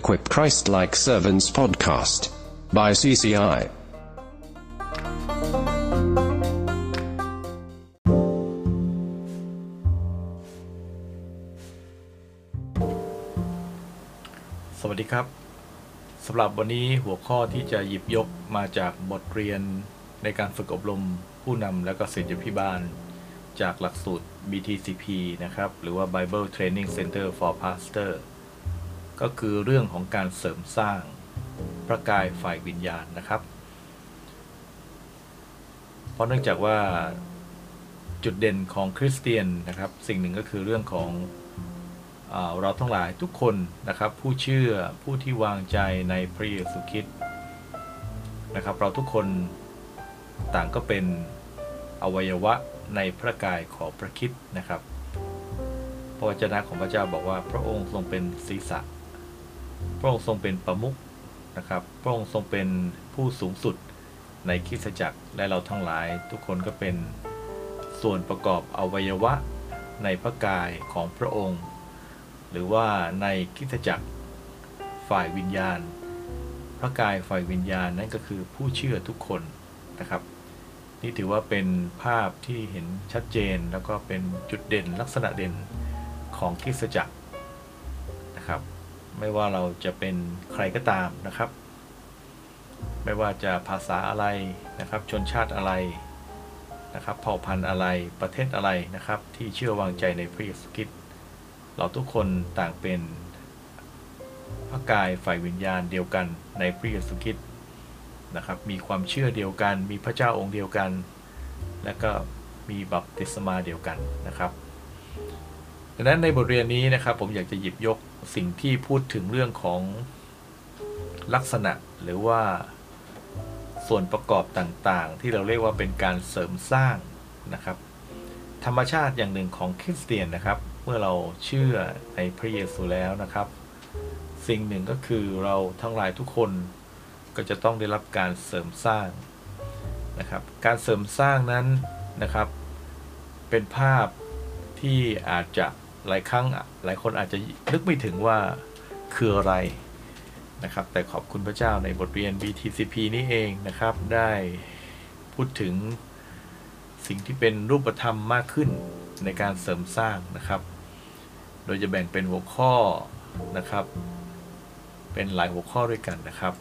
Equip Christ Like Servants podcast by CCI. สวัสดีครับสำหรับวันนี้หัวข้อที่จะหยิบยกมาจากบทเรียนในการฝึกอบรมผู้นำและก็ศิษยพิบาล จากหลักสูตร BTCP นะครับ หรือว่า Bible Training Center for Pastor ก็คือเรื่องของการเสริมสร้างพระกายฝ่ายวิญญาณนะครับ เพราะเนื่องจากว่าจุดเด่นของคริสเตียนนะครับ สิ่งหนึ่งก็คือเรื่องของอเราทั้งหลายทุกคนนะครับ ผู้เชื่อผู้ที่วางใจในพระเยซูคริสต์นะครับ เราทุกคนต่างก็เป็นอวัยวะในพระกายของพระคริสต์นะครับ พระวจนะของพระเจ้าบอกว่าพระองค์ทรงเป็นศีรษะ พระองค์ทรงเป็นประมุขนะครับ พระองค์ทรงเป็นผู้สูงสุดในคริสตจักรและเราทั้งหลาย ทุกคนก็เป็นส่วนประกอบอวัยวะในพระกายของพระองค์ หรือว่าในคริสตจักรฝ่ายวิญญาณ พระกายฝ่ายวิญญาณนั่นก็คือผู้เชื่อทุกคนนะครับ นี่ถือว่าเป็นภาพที่เห็นชัดเจนแล้วก็เป็นจุดเด่นลักษณะเด่นของคริสตจักร ไม่ว่าเราจะเป็นใครก็ตามนะครับ ไม่ว่าจะภาษาอะไรนะครับ ชนชาติอะไรนะครับ เผ่าพันธุ์อะไรประเทศอะไรนะครับ ที่เชื่อวางใจในพระเยซูคริสต์เราทุกคนต่างเป็นพระกายฝ่ายวิญญาณเดียวกันในพระเยซูคริสต์นะครับ มีความเชื่อเดียวกัน มีพระเจ้าองค์เดียวกัน และก็มีบัพติศมาเดียวกันนะครับดังนั้นในบทเรียนนี้นะครับ ผมอยากจะหยิบยก สิ่งที่พูดถึงเรื่องของลักษณะหรือว่าส่วนประกอบต่างๆ ที่เราเรียกว่าเป็นการเสริมสร้างนะครับ ธรรมชาติอย่างหนึ่งของคริสเตียนนะครับ เมื่อเราเชื่อในพระเยซูแล้วนะครับ สิ่งหนึ่งก็คือเราทั้งหลายทุกคนก็จะต้องได้รับการเสริมสร้างนะครับ การเสริมสร้างนั้นนะครับ เป็นภาพที่อาจจะ หลายครั้งหลายคนอาจจะนึกไม่ถึงว่าคืออะไรนะครับ แต่ขอบคุณพระเจ้าในบทเรียน BTCP นี้เองนะครับ ได้พูดถึงสิ่งที่เป็นรูปธรรมมากขึ้นในการเสริมสร้างนะครับ โดยจะแบ่งเป็นหัวข้อนะครับ เป็นหลายหัวข้อด้วยกันนะครับ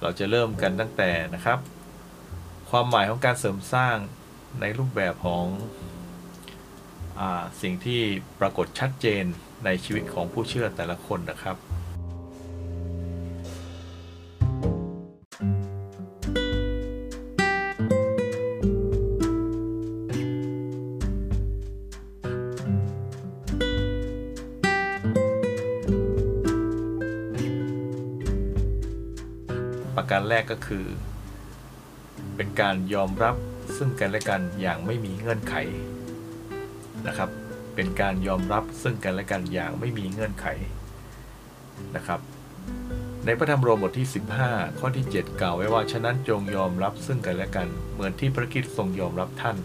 เราจะเริ่มกันตั้งแต่นะครับ ความหมายของการเสริมสร้างในรูปแบบของ สิ่งที่ปรากฏชัดเจนในชีวิตของผู้เชื่อแต่ละคนนะครับ ประการแรกก็คือ เป็นการยอมรับซึ่งกันและกันอย่างไม่มีเงื่อนไข นะครับ เป็นการยอมรับซึ่งกันและกันอย่างไม่มีเงื่อนไขนะครับ ในพระธรรมโรมบทที่ 15 ข้อที่ 7 กล่าวไว้ว่าฉะนั้นจงยอมรับซึ่งกันและกัน เหมือนที่พระคริสต์ทรงยอมรับท่าน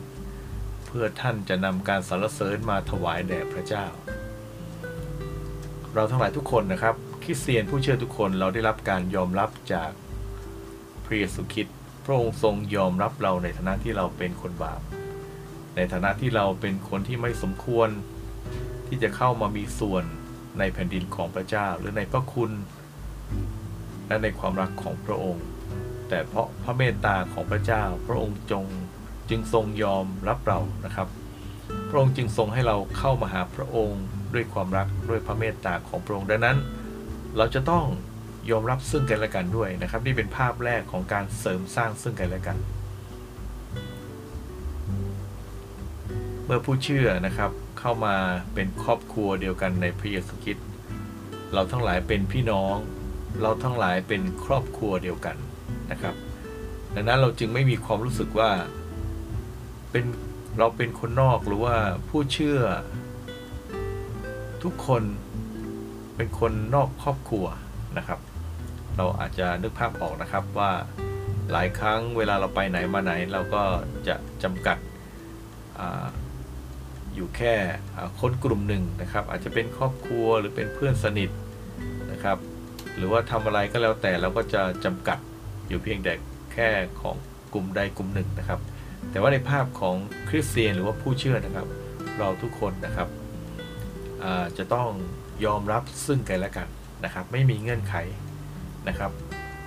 เพื่อท่านจะนำการสรรเสริญมาถวายแด่พระเจ้า เราทั้งหลายทุกคนนะครับคริสเตียนผู้เชื่อทุกคนเราได้รับการยอมรับจากพระเยซูคริสต์พระองค์ทรงยอมรับเราในฐานะที่เราเป็นคนบาป ในฐานะที่เราเป็นคนที่ไม่สมควร ที่จะเข้ามามีส่วนในแผ่นดินของพระเจ้า หรือในพระคุณ และในความรักของพระองค์ แต่เพราะพระเมตตาของพระเจ้า พระองค์จงจึงทรงยอมรับเรานะครับ พระองค์จึงทรงให้เราเข้ามาหาพระองค์ด้วยความรักด้วยพระเมตตาของพระองค์ดังนั้น เราจะต้องยอมรับซึ่งกันและกันด้วยนะครับ นี่เป็นภาพแรกของการเสริมสร้างซึ่งกันและกัน มื่อผู้เชื่อนะครับเข้ามาเป็นครอบครัวเดียวกันในพระเยซูคริสต์เราทั้งหลายเป็นพี่น้อง เราทั้งหลายเป็นครอบครัวเดียวกันนะครับ ดังนั้นเราจึงไม่มีความรู้สึกว่าเป็นเราเป็นคนนอกหรือว่าผู้เชื่อ ทุกคนเป็นคนนอกครอบครัวนะครับ เราอาจจะนึกภาพออกนะครับว่าหลายครั้งเวลาเราไปไหนมาไหนเราก็จะจำกัด อยู่แค่คนกลุ่มหนึ่งนะครับ อาจจะเป็นครอบครัวหรือเป็นเพื่อนสนิทนะครับ หรือว่าทำอะไรก็แล้วแต่เราก็จะจำกัดอยู่เพียงแต่แค่ของกลุ่มใดกลุ่มหนึ่งนะครับ แต่ว่าในภาพของคริสเตียนหรือว่าผู้เชื่อนะครับ เราทุกคนนะครับจะต้องยอมรับซึ่งกันและกันนะครับ ไม่มีเงื่อนไขนะครับ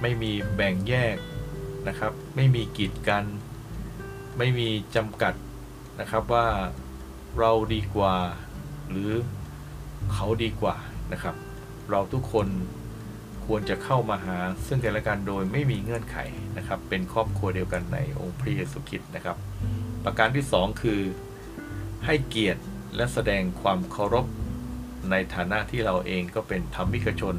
ไม่มีแบ่งแยกนะครับ ไม่มีกีดกัน ไม่มีจำกัดนะครับว่า เราดีกว่า หรือเขาดีกว่านะครับ เราทุกคนควรจะเข้ามาหาซึ่งกันและกันโดยไม่มีเงื่อนไขนะครับ เป็นครอบครัวเดียวกันในองค์พระเยซูคริสต์นะครับ ประการที่สองคือให้เกียรติและแสดงความเคารพในฐานะที่เราเองก็เป็นธรรมิกชน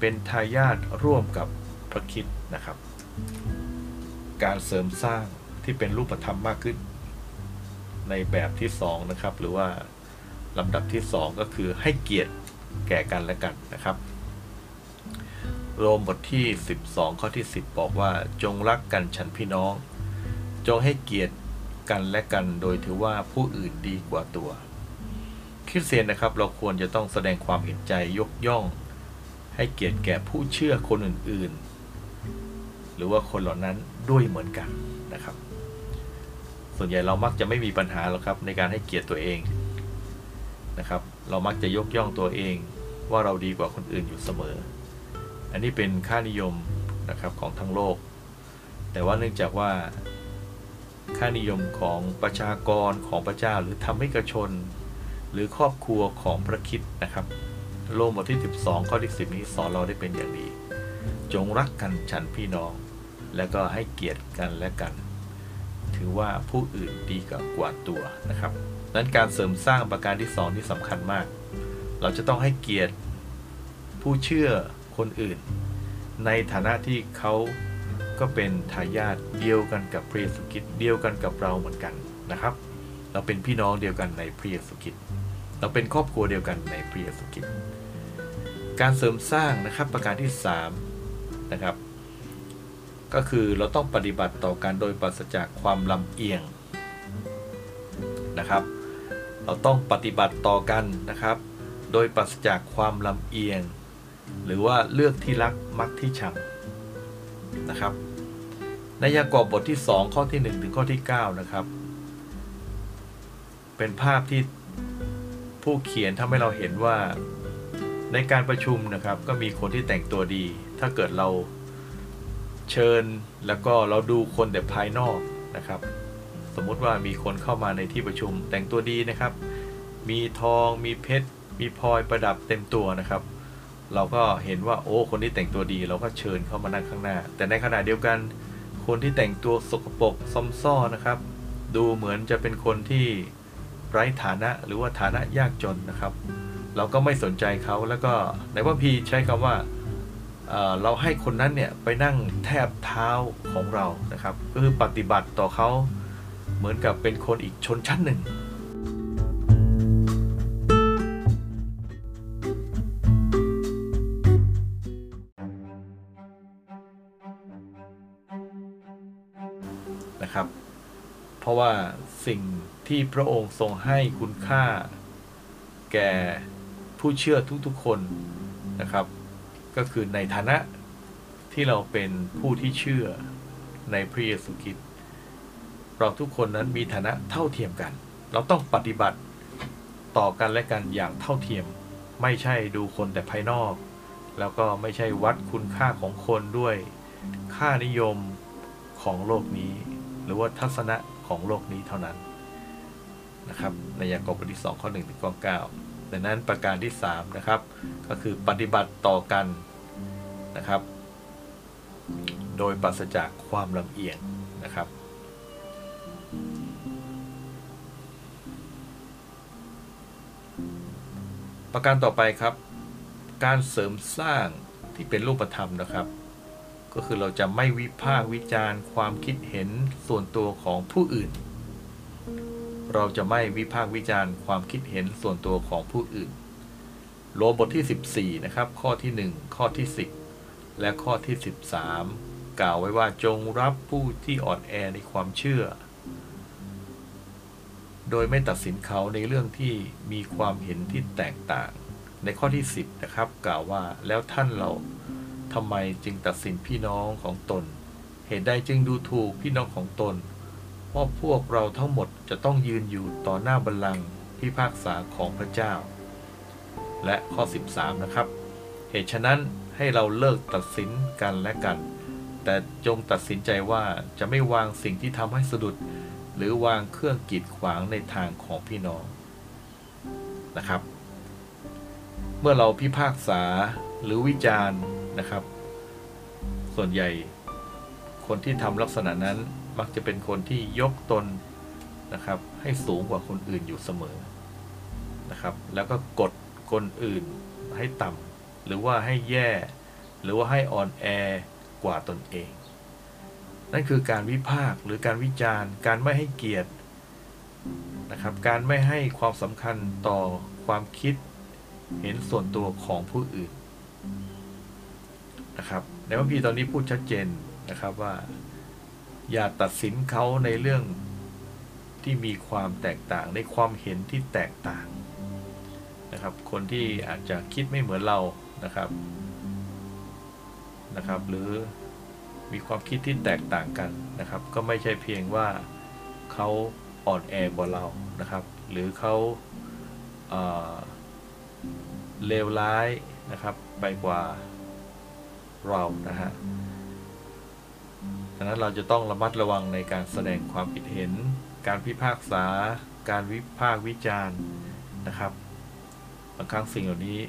เป็นทายาทร่วมกับพระคิดนะครับ การเสริมสร้างที่เป็นรูปธรรมมากขึ้น ในแบบที่สองนะครับ หรือว่าลำดับที่สองก็คือให้เกียรติแก่กันและกันนะครับ โรมบทที่ 12 ข้อที่ 10 บอกว่าจงรักกันฉันพี่น้อง จงให้เกียรติกันและกัน โดยถือว่าผู้อื่นดีกว่าตัวคริสเตียนนะครับ เราควรจะต้องแสดงความเห็นใจยกย่อง ให้เกียรติแก่ผู้เชื่อคนอื่น ๆ หรือว่าคนเหล่านั้นด้วยเหมือนกันนะครับ ส่วนใหญ่เรามักจะไม่มีปัญหาหรอกครับในการให้เกียรติตัวเองนะครับ เรามักจะยกย่องตัวเองว่าเราดีกว่าคนอื่นอยู่เสมอ อันนี้เป็นค่านิยมนะครับของทั้งโลก แต่ว่าเนื่องจากว่า ค่านิยมของประชากรของพระเจ้าหรือธรรมิกชน หรือครอบครัวของพระคิดนะครับ โลมบทที่ 12 ข้อที่ 10 นี้สอนเราได้เป็นอย่างดี จงรักกันฉันพี่น้อง แล้วก็ให้เกียรติกันและกัน ถือว่าผู้อื่นดีกว่าตัวนะครับนั้นการเสริมสร้างประการที่สองที่สำคัญมาก เราจะต้องให้เกียรติผู้เชื่อคนอื่น ในฐานะที่เขาก็เป็นทายาทเดียวกันกับพระเยซูคริสต์เดียวกันกับเราเหมือนกันนะครับ เราเป็นพี่น้องเดียวกันในพระเยซูคริสต์เราเป็นครอบครัวเดียวกันในพระเยซูคริสต์การเสริมสร้างนะครับประการที่3นะครับ ก็คือเราต้องปฏิบัติต่อกันโดยปราศจากความลำเอียงนะครับ เราต้องปฏิบัติต่อกันนะครับ โดยปราศจากความลำเอียง หรือว่าเลือกที่รักมักที่ชังนะครับ ในยากอบบทที่ 2 ข้อที่ 1 ถึงข้อที่ 9 นะครับ เป็นภาพที่ผู้เขียนทำให้เราเห็นว่าในการประชุมนะครับ ก็มีคนที่แต่งตัวดี ถ้าเกิดเรา เชิญแล้วก็เราดูคนแต่ภายนอกนะครับ สมมุติว่ามีคนเข้ามาในที่ประชุมแต่งตัวดีนะครับ มีทองมีเพชร มีพลอยประดับเต็มตัวนะครับ เราก็เห็นว่าโอ้คนที่แต่งตัวดีเราก็เชิญเข้ามานั่งข้างหน้า แต่ในขณะเดียวกัน คนที่แต่งตัวสกปรกซอมซ่อนะครับ ดูเหมือนจะเป็นคนที่ไร้ฐานะหรือว่าฐานะยากจนนะครับ เราก็ไม่สนใจเขาแล้วก็ในว่าพีใช้คำว่า เราให้คนนั้นเนี่ยไปนั่งแทบเท้าของเรานะครับ ก็คือปฏิบัติต่อเขาเหมือนกับเป็นคนอีกชนชั้นหนึ่ง นะครับ เพราะว่าสิ่งที่พระองค์ทรงให้คุณค่า แก่ผู้เชื่อทุกๆคนนะครับ ก็คือในฐานะที่เราเป็นผู้ที่เชื่อในพระเยซูคริสต์เราทุกคนนั้นมีฐานะเท่าเทียมกัน เราต้องปฏิบัติต่อกันและกันอย่างเท่าเทียม ไม่ใช่ดูคนแต่ภายนอก แล้วก็ไม่ใช่วัดคุณค่าของคนด้วย ค่านิยมของโลกนี้ หรือว่าทัศนะของโลกนี้เท่านั้นนะครับในยากอบบทที่2ข้อ1ถึงข้อ9 ดังนั้นประการที่ 3 นะครับ ก็คือปฏิบัติต่อกันนะครับ โดยปราศจากความลำเอียงนะครับ ประการต่อไปครับ การเสริมสร้างที่เป็นรูปธรรมนะครับ ก็คือเราจะไม่วิพากษ์วิจารณ์ ความคิดเห็นส่วนตัวของผู้อื่น เราจะไม่วิพากษ์วิจารณ์ความคิดเห็นส่วนตัวของผู้อื่น โลบทที่ 14 นะครับ ข้อที่ 1 ข้อที่ 10 และข้อที่ 13 กล่าวไว้ว่าจงรับผู้ที่อ่อนแอในความเชื่อ โดยไม่ตัดสินเขาในเรื่องที่มีความเห็นที่แตกต่าง ในข้อที่ 10 นะครับ กล่าวว่าแล้วท่านเราทำไมจึงตัดสินพี่น้องของตน เหตุใดจึงดูถูกพี่น้องของตน เพราพวกเราทั้งหมดจะต้องยืนอยู่ต่อหน้าบัลลังก์พิพากษาของพระเจ้า และข้อ 13 นะครับ เหตุฉะนั้นให้เราเลิกตัดสินกันและกัน แต่จงตัดสินใจว่าจะไม่วางสิ่งที่ทำให้สะดุด หรือวางเครื่องกีดขวางในทางของพี่น้องนะครับ เมื่อเราพิพากษาหรือวิจารณ์นะครับ ส่วนใหญ่คนที่ทำลักษณะนั้น มักจะเป็นคนที่ยกตนนะครับ ให้สูงกว่าคนอื่นอยู่เสมอนะครับ แล้วก็กดคนอื่นให้ต่ำหรือว่าให้แย่ หรือว่าให้อ่อนแอกว่าตนเอง นั่นคือการวิพากษ์หรือการวิจารณ์ การไม่ให้เกียรตินะครับ การไม่ให้ความสำคัญต่อความคิดเห็นส่วนตัวของผู้อื่นนะครับในพระพีตอนนี้พูดชัดเจนนะครับว่า อย่าตัดสินเขาในเรื่องที่มีความแตกต่างในความเห็นที่แตกต่างนะครับ คนที่อาจจะคิดไม่เหมือนเรานะครับนะครับ หรือมีความคิดที่แตกต่างกันนะครับ ก็ไม่ใช่เพียงว่าเขาอ่อนแอกว่าเรานะครับ หรือเขาเเลวร้ายนะครับ ไปกว่าเรานะฮะ ดังนั้นเราจะต้องระมัดระวังในการแสดงความคิดเห็น การพิพากษา การวิพากษ์วิจารณ์นะครับบางครั้งสิ่งเหล่านี้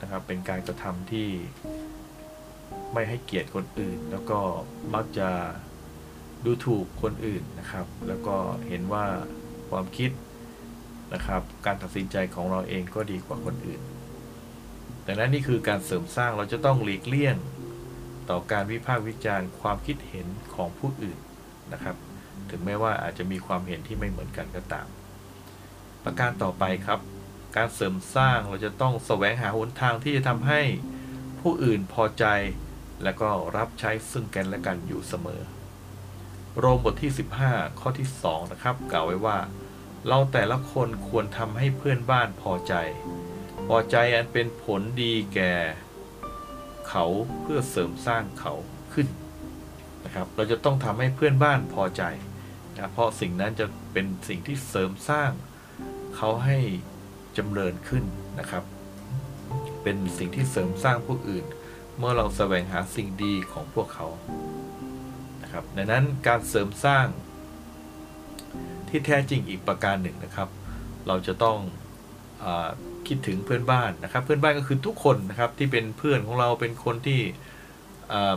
นะครับเป็นการกระทำที่ไม่ให้เกียรติคนอื่น แล้วก็มักจะดูถูกคนอื่นนะครับ แล้วก็เห็นว่าความคิดนะครับ การตัดสินใจของเราเองก็ดีกว่าคนอื่นดังนั้นนี่คือการเสริมสร้างเราจะต้องหลีกเลี่ยง ต่อการวิพากษ์วิจารณ์ความคิดเห็นของผู้อื่นนะครับ ถึงแม้ว่าอาจจะมีความเห็นที่ไม่เหมือนกันก็ตาม ประการต่อไปครับ การเสริมสร้างเราจะต้องแสวงหาหนทางที่จะทำให้ผู้อื่นพอใจ และก็รับใช้ซึ่งกันและกันอยู่เสมอ โรมบทที่ 15 ข้อที่ 2 นะครับ กล่าวไว้ว่า เราแต่ละคนควรทำให้เพื่อนบ้านพอใจ พอใจอันเป็นผลดีแก่ เขาเพื่อเสริมสร้างเขาขึ้นนะครับ เราจะต้องทำให้เพื่อนบ้านพอใจนะเพราะสิ่งนั้นจะเป็นสิ่งที่เสริมสร้างเขาให้จำเริญขึ้นนะครับ เป็นสิ่งที่เสริมสร้างผู้อื่น เมื่อเราแสวงหาสิ่งดีของพวกเขานะครับดังนั้นการเสริมสร้างที่แท้จริงอีกประการหนึ่งนะครับ เราจะต้องอ คิดถึงเพื่อนบ้านนะครับ เพื่อนบ้านก็คือทุกคนนะครับที่เป็นเพื่อนของเราเป็นคนที่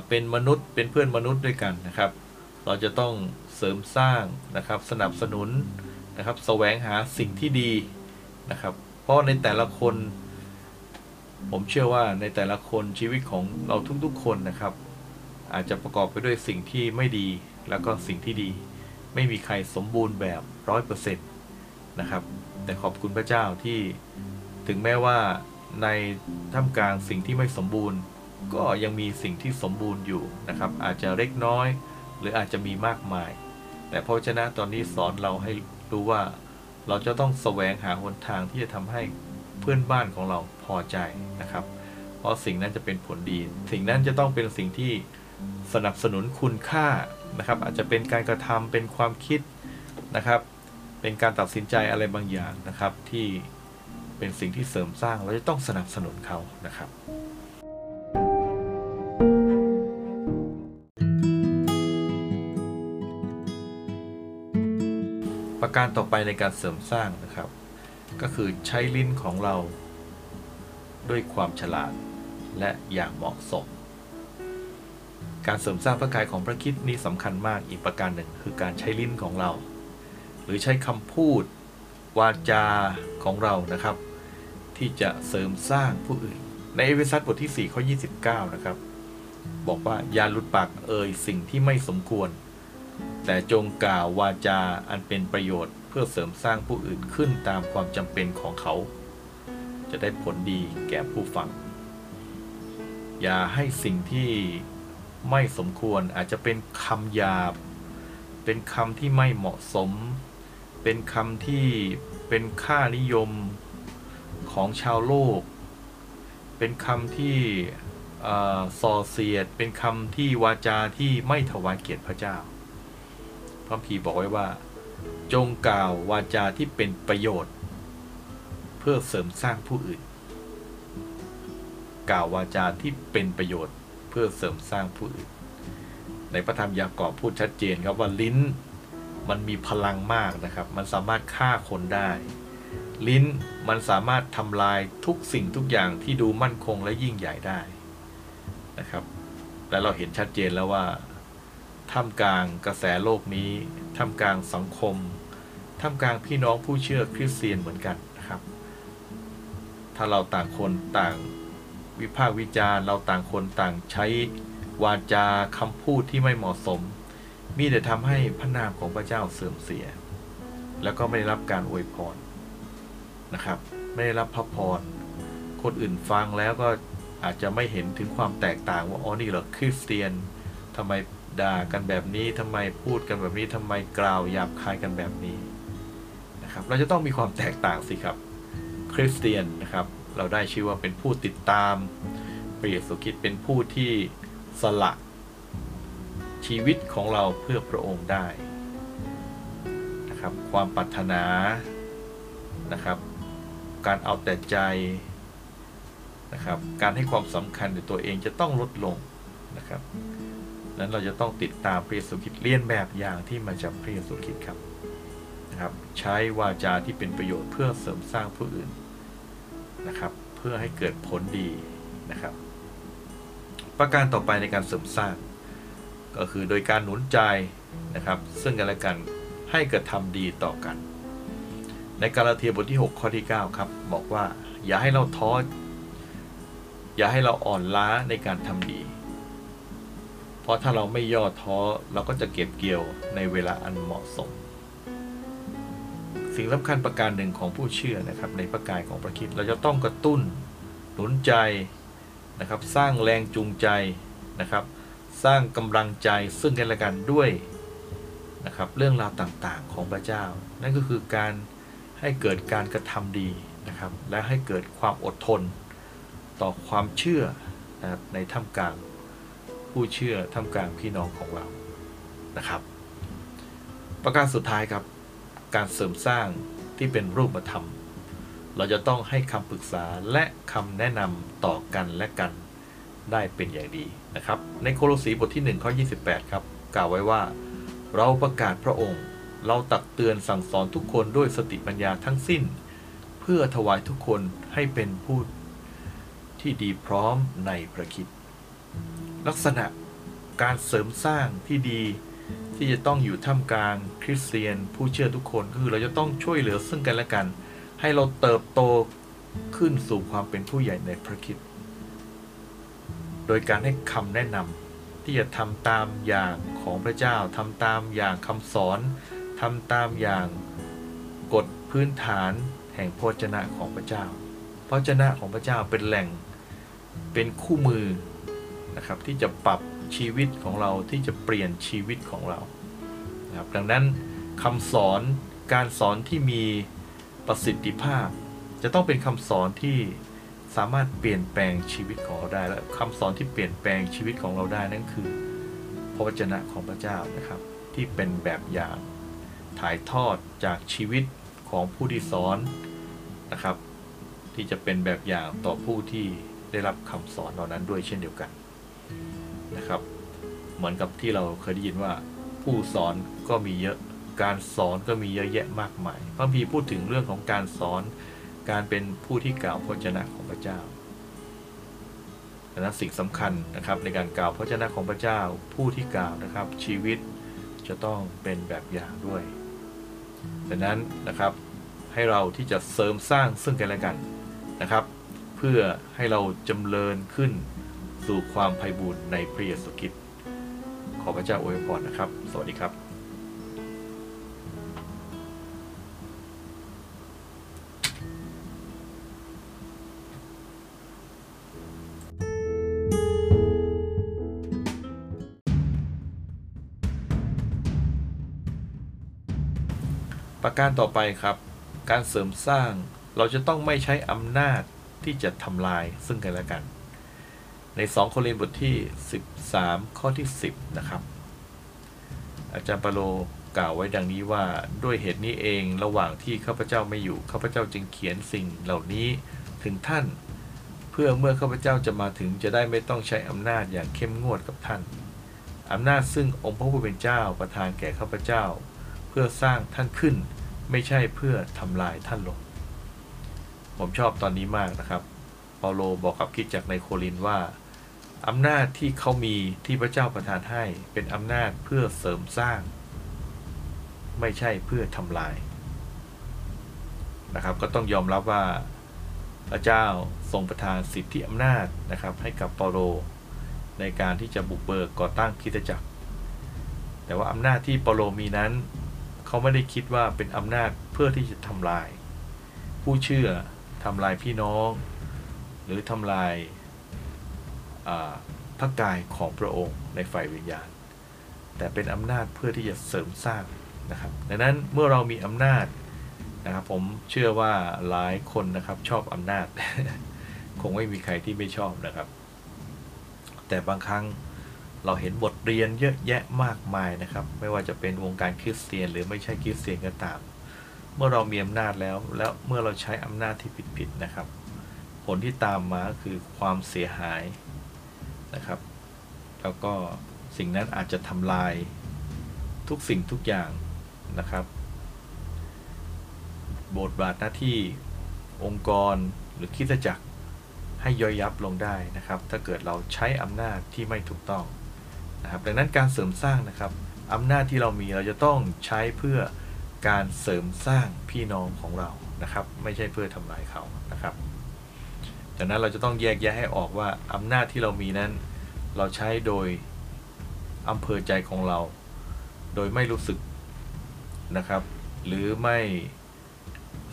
เป็นมนุษย์เป็นเพื่อนมนุษย์ด้วยกันนะครับ เราจะต้องเสริมสร้างนะครับสนับสนุนนะครับแสวงหาสิ่งที่ดีนะครับ เพราะในแต่ละคน ผมเชื่อว่าในแต่ละคนชีวิตของเราทุกๆคนนะครับ อาจจะประกอบไปด้วยสิ่งที่ไม่ดีแล้วก็สิ่งที่ดี ไม่มีใครสมบูรณ์แบบร้อยเปอร์เซ็นต์นะครับ แต่ขอบคุณพระเจ้าที่ ถึงแม้ว่าในท่ามกลางสิ่งที่ไม่สมบูรณ์ ก็ยังมีสิ่งที่สมบูรณ์อยู่นะครับ อาจจะเล็กน้อย หรืออาจจะมีมากมาย แต่พระเจ้าตอนนี้สอนเราให้รู้ว่า เราจะต้องแสวงหาหนทางที่จะทำให้เพื่อนบ้านของเราพอใจนะครับ เพราะสิ่งนั้นจะเป็นผลดี สิ่งนั้นจะต้องเป็นสิ่งที่สนับสนุนคุณค่านะครับ อาจจะเป็นการกระทำเป็นความคิดนะครับ เป็นการตัดสินใจอะไรบางอย่างนะครับที่ เป็นสิ่งที่เสริมสร้างเราจะต้องสนับสนุนเขานะครับประการต่อไปในการเสริมสร้างนะครับ ก็คือใช้ลิ้นของเรา ด้วยความฉลาดและอย่างเหมาะสม การเสริมสร้างพระกายของพระคิดนี้สำคัญมากอีกประการหนึ่ง คือการใช้ลิ้นของเรา หรือใช้คำพูด วาจาของเรานะครับ ที่จะเสริมสร้างผู้อื่น ในเอเวซัสบทที่4ข้อ29 นะครับ บอกว่าอย่าหลุดปากเอ่ยสิ่งที่ไม่สมควร แต่จงกล่าววาจาอันเป็นประโยชน์เพื่อเสริมสร้างผู้อื่นขึ้นตามความจำเป็นของเขา จะได้ผลดีแก่ผู้ฟัง อย่าให้สิ่งที่ไม่สมควรอาจจะเป็นคำหยาบ เป็นคำที่ไม่เหมาะสม เป็นคำที่เป็นค่านิยม ของชาวโลก เป็นคำที่ส่อเสียด เป็นคำที่วาจาที่ไม่ถวายเกียรติพระเจ้า พระพีบอกไว้ว่า จงกล่าววาจาที่เป็นประโยชน์ เพื่อเสริมสร้างผู้อื่น กล่าววาจาที่เป็นประโยชน์เพื่อเสริมสร้างผู้อื่น ในพระธรรมยากอบพูดชัดเจนครับว่าลิ้นมันมีพลังมากนะครับ มันสามารถฆ่าคนได้ ลิ้นมันสามารถทำลายทุกสิ่งทุกอย่างที่ดูมั่นคงและยิ่งใหญ่ได้นะครับ และเราเห็นชัดเจนแล้วว่าท่ามกลางกระแสโลกนี้ท่ามกลางสังคมท่ามกลางพี่น้องผู้เชื่อคริสเตียนเหมือนกันนะครับ ถ้าเราต่างคนต่างวิพากษ์วิจารณ์ เราต่างคนต่างใช้วาจาคำพูดที่ไม่เหมาะสม มีแต่ทำให้พระนามของพระเจ้าเสื่อมเสีย แล้วก็ไม่ได้รับการอวยพร นะครับ ไม่ได้รับพระพร คนอื่นฟังแล้วก็อาจจะไม่เห็นถึงความแตกต่างว่าอ๋อนี่เหรอคริสเตียนทำไมด่ากันแบบนี้ทำไมพูดกันแบบนี้ทำไมกล่าวหยาบคายกันแบบนี้นะครับ เราจะต้องมีความแตกต่างสิครับคริสเตียนนะครับ เราได้ชื่อว่าเป็นผู้ติดตามพระเยซูคริสต์เป็นผู้ที่สละชีวิตของเราเพื่อพระองค์ได้นะครับ ความปรารถนานะครับ การเอาแต่ใจนะครับ การให้ความสำคัญในตัวเองจะต้องลดลงนะครับ นั้นเราจะต้องติดตามพระเยซูคริสต์เลียนแบบอย่างที่มาจากพระเยซูคริสต์ครับนะครับ ใช้วาจาที่เป็นประโยชน์เพื่อเสริมสร้างผู้อื่นนะครับ เพื่อให้เกิดผลดีนะครับ ประการต่อไปในการเสริมสร้าง ก็คือโดยการหนุนใจนะครับ ซึ่งกันและกันให้กระทำดีต่อกัน ในกาลาเทียบทที่ 6 ข้อที่ 9 ครับ บอกว่า อย่าให้เราท้ออย่าให้เราอ่อนล้าในการทำดี เพราะถ้าเราไม่ย่อท้อเราก็จะเก็บเกี่ยวในเวลาอันเหมาะสม สิ่งสำคัญประการหนึ่งของผู้เชื่อนะครับ ในประกายของพระคิดเราจะต้องกระตุ้น หนุนใจนะครับ สร้างแรงจูงใจนะครับ สร้างกำลังใจซึ่งกันและกันด้วยนะครับ เรื่องราวต่างๆของพระเจ้า นั่นก็คือการ ให้เกิดการกระทำดีนะครับ และให้เกิดความอดทนต่อความเชื่อนะครับในท่ามกลางผู้เชื่อท่ามกลางพี่น้องของเรานะครับ ประการสุดท้ายครับการเสริมสร้างที่เป็นรูปธรรม เราจะต้องให้คำปรึกษาและคำแนะนำต่อกันและกันได้เป็นอย่างดีนะครับ ในโคโลสีบทที่1ข้อ28 ครับ กล่าวไว้ว่า เราประกาศพระองค์ เราตักเตือนสั่งสอนทุกคนด้วยสติปัญญาทั้งสิ้น เพื่อถวายทุกคนให้เป็นผู้ที่ดีพร้อมในพระคิดลักษณะการเสริมสร้างที่ดีที่จะต้องอยู่ท่ามกลางคริสเตียนผู้เชื่อทุกคนคือเราจะต้องช่วยเหลือซึ่งกันและกัน ให้เราเติบโตขึ้นสู่ความเป็นผู้ใหญ่ในพระคิดโดยการให้คำแนะนำที่จะทำตามอย่างของพระเจ้าทำตามอย่างคำสอน ทำตามอย่างกฎพื้นฐานแห่งพระชนะของพระเจ้า พระชนะของพระเจ้าเป็นแหล่งเป็นคู่มือนะครับที่จะปรับชีวิตของเราที่จะเปลี่ยนชีวิตของเรานะครับดังนั้นคำสอนการสอนที่มีประสิทธิภาพ จะต้องเป็นคำสอนที่สามารถเปลี่ยนแปลงชีวิตของเราได้และคำสอนที่เปลี่ยนแปลงชีวิตของเราได้นั่นคือพระวจนะของพระเจ้านะครับ ที่เป็นแบบอย่าง ถ่ายทอดจากชีวิตของผู้ที่สอนนะครับ ที่จะเป็นแบบอย่างต่อผู้ที่ได้รับคำสอนเหล่านั้นด้วยเช่นเดียวกันนะครับ เหมือนกับที่เราเคยได้ยินว่า ผู้สอนก็มีเยอะการสอนก็มีเยอะแยะมากมายพระพีพูดถึงเรื่องของการสอนการเป็นผู้ที่กล่าวพระเจ้าของพระเจ้าดังนั้นสิ่งสำคัญนะครับในการกล่าวพระเจ้าของพระเจ้าผู้ที่กล่าวนะครับ ชีวิตจะต้องเป็นแบบอย่างด้วย ดังนั้นนะครับให้เราที่จะเสริมสร้างซึ่งกันและกันนะครับ เพื่อให้เราจำเริญขึ้นสู่ความไพบูรณ์ในพระเยซูคริสต์ขอพระเจ้าอวยพรนะครับ สวัสดีครับ ประการต่อไปครับ การเสริมสร้างเราจะต้องไม่ใช้อำนาจที่จะทำลายซึ่งกันและกัน ใน 2 โครินธ์บทที่ 13 ข้อที่ 10 นะครับ อาจารย์ปาโลกล่าวไว้ดังนี้ว่าด้วยเหตุนี้เองระหว่างที่ข้าพเจ้าไม่อยู่ข้าพเจ้าจึงเขียนสิ่งเหล่านี้ถึงท่าน เพื่อเมื่อข้าพเจ้าจะมาถึงจะได้ไม่ต้องใช้อำนาจอย่างเข้มงวดกับท่านอำนาจซึ่งองค์พระผู้เป็นเจ้าประทานแก่ข้าพเจ้า เพื่อสร้างท่านขึ้น ไม่ใช่เพื่อทำลายท่านลง ผมชอบตอนนี้มากนะครับเปาโลบอกกับคิดจักในโครินว่าอำนาจที่เขามีที่พระเจ้าประทานให้เป็นอำนาจเพื่อเสริมสร้าง ไม่ใช่เพื่อทำลายนะครับ ก็ต้องยอมรับว่าพระเจ้าทรงประทานสิทธิอำนาจนะครับ ให้กับเปาโลในการที่จะบุกเบิกก่อตั้งคริสตจักร แต่ว่าอำนาจที่เปาโลมีนั้น เขาไม่ได้คิดว่าเป็นอำนาจเพื่อที่จะทำลาย ผู้เชื่อทำลายพี่น้อง หรือทำลายพระกายของพระองค์ในฝ่ายวิญญาณ แต่เป็นอำนาจเพื่อที่จะเสริมสร้างนะครับดังนั้นเมื่อเรามีอำนาจนะครับผมเชื่อว่าหลายคนนะครับชอบอำนาจ คงไม่มีใครที่ไม่ชอบนะครับ แต่บางครั้ง เราเห็นบทเรียนเยอะแยะมากมายนะครับ ไม่ว่าจะเป็นวงการคริสเตียน หรือไม่ใช่คริสเตียนก็ตาม เมื่อเรามีอำนาจแล้ว แล้วเมื่อเราใช้อำนาจที่ผิดๆนะครับ ผลที่ตามมาคือความเสียหายนะครับ แล้วก็สิ่งนั้นอาจจะทำลายทุกสิ่งทุกอย่างนะครับบทบาทหน้าที่องค์กรหรือคิดจักรให้ย่อยยับลงได้นะครับ ถ้าเกิดเราใช้อำนาจที่ไม่ถูกต้อง นะครับดังนั้นการเสริมสร้างนะครับอำนาจที่เรามีเราจะต้องใช้เพื่อการเสริมสร้างพี่น้องของเรานะครับ ไม่ใช่เพื่อทำลายเขานะครับดังนั้นเราจะต้องแยกแยะให้ออกว่าอำนาจที่เรามีนั้น เราใช้โดยอำเภอใจของเรา โดยไม่รู้สึกนะครับ หรือไม่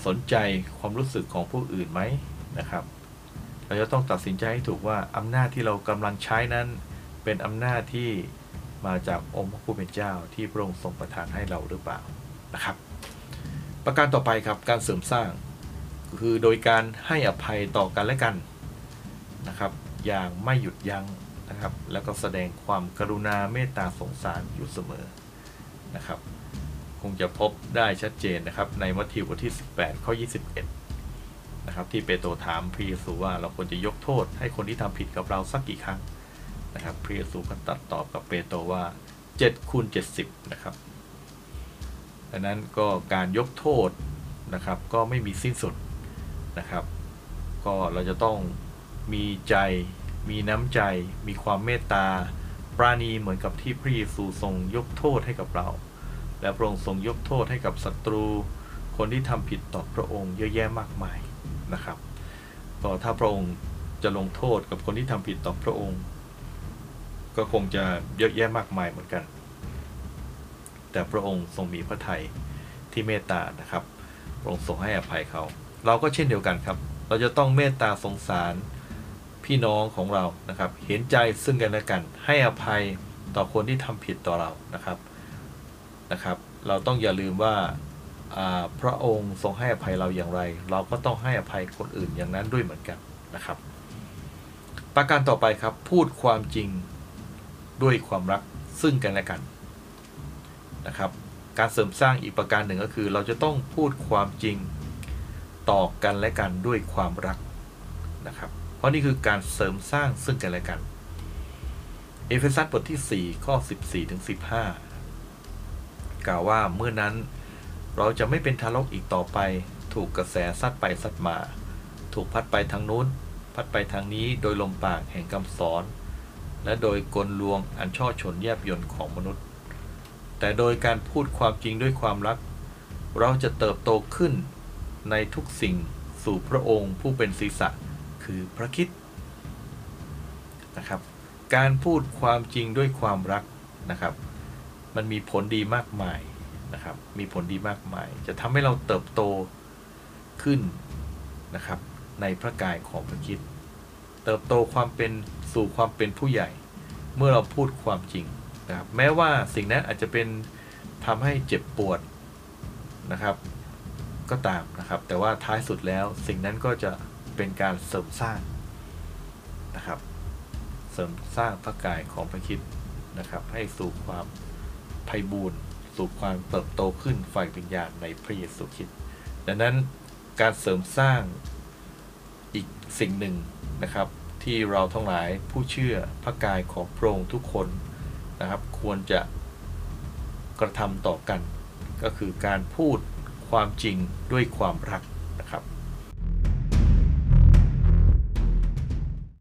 สนใจความรู้สึกของผู้อื่นไหมนะครับ เราจะต้องตัดสินใจให้ถูกว่าอำนาจที่เรากำลังใช้นั้น เป็นอำนาจที่มาจากองค์พระผู้เป็นเจ้าที่พระองค์ทรงประทานให้เราหรือเปล่านะครับ ประการต่อไปครับการเสริมสร้าง คือโดยการให้อภัยต่อกันและกันนะครับ อย่างไม่หยุดยั้งนะครับ แล้วก็แสดงความกรุณาเมตตาสงสารอยู่เสมอนะครับ คงจะพบได้ชัดเจนนะครับ ในมัทธิวบทที่ 18 ข้อ 21 นะครับ ที่เปโตรถามพระเยซูว่าเราควรจะยกโทษให้คนที่ทำผิดกับเราสักกี่ครั้ง นะครับพระเยซูก็ตัดตอบกับเปโตรว่า7คูณ70 นะครับดังนั้นก็การยกโทษนะครับ ก็ไม่มีสิ้นสุดนะครับ ก็เราจะต้องมีใจ มีน้ำใจ มีความเมตตา ปราณีเหมือนกับที่พระเยซูทรงยกโทษให้กับเรา และพระองค์ทรงยกโทษให้กับศัตรู คนที่ทำผิดต่อพระองค์เยอะแยะมากมายนะครับ ก็ถ้าพระองค์จะลงโทษกับคนที่ทำผิดต่อพระองค์ ก็คงจะเยอะแยะมากมายเหมือนกัน แต่พระองค์ทรงมีพระทัยที่เมตตานะครับ พระองค์ทรงให้อภัยเขา เราก็เช่นเดียวกันครับ เราจะต้องเมตตาสงสารพี่น้องของเรานะครับ เห็นใจซึ่งกันและกัน ให้อภัยต่อคนที่ทำผิดต่อเรานะครับ นะครับ เราต้องอย่าลืมว่าพระองค์ทรงให้อภัยเราอย่างไร เราก็ต้องให้อภัยคนอื่นอย่างนั้นด้วยเหมือนกันนะครับ ประการต่อไปครับ พูดความจริง ด้วยความรักซึ่งกันและกันนะครับ การเสริมสร้างอีกประการหนึ่งก็คือ เราจะต้องพูดความจริงต่อกันและกันด้วยความรักนะครับ เพราะนี่คือการเสริมสร้างซึ่งกันและกัน เอเฟซัสบทที่ 4 ข้อ 14ถึง15 กล่าวว่าเมื่อนั้นเราจะไม่เป็นทารกอีกต่อไป ถูกกระแสซัดไปซัดมา ถูกพัดไปทางนู้น พัดไปทางนี้โดยลมปากแห่งคำสอน และโดยกลลวงอันช่อชนแยบยนต์ของมนุษย์ แต่โดยการพูดความจริงด้วยความรัก เราจะเติบโตขึ้นในทุกสิ่งสู่พระองค์ผู้เป็นศีรษะคือพระคิดนะครับ การพูดความจริงด้วยความรักนะครับ มันมีผลดีมากมายนะครับ มีผลดีมากมาย จะทำให้เราเติบโตขึ้นนะครับ ในพระกายของพระคิด เติบโตความเป็นสู่ความเป็นผู้ใหญ่ เมื่อเราพูดความจริงนะครับแม้ว่าสิ่งนั้นอาจจะเป็นทำให้เจ็บปวดนะครับ ก็ตามนะครับ แต่ว่าท้ายสุดแล้วสิ่งนั้นก็จะเป็นการเสริมสร้างนะครับ เสริมสร้างพระกายของพระคิดนะครับ ให้สู่ความไพบูรณ์สู่ความเติบโตขึ้นฝ่ายวิญญาณในพระเยซูคริสต์ดังนั้นการเสริมสร้างอีกสิ่งหนึ่ง นะครับ ที่เราทั้งหลายผู้เชื่อพระกายของพระองค์ทุกคนนะครับ ควรจะกระทำต่อกัน ก็คือการพูดความจริงด้วยความรักนะครับ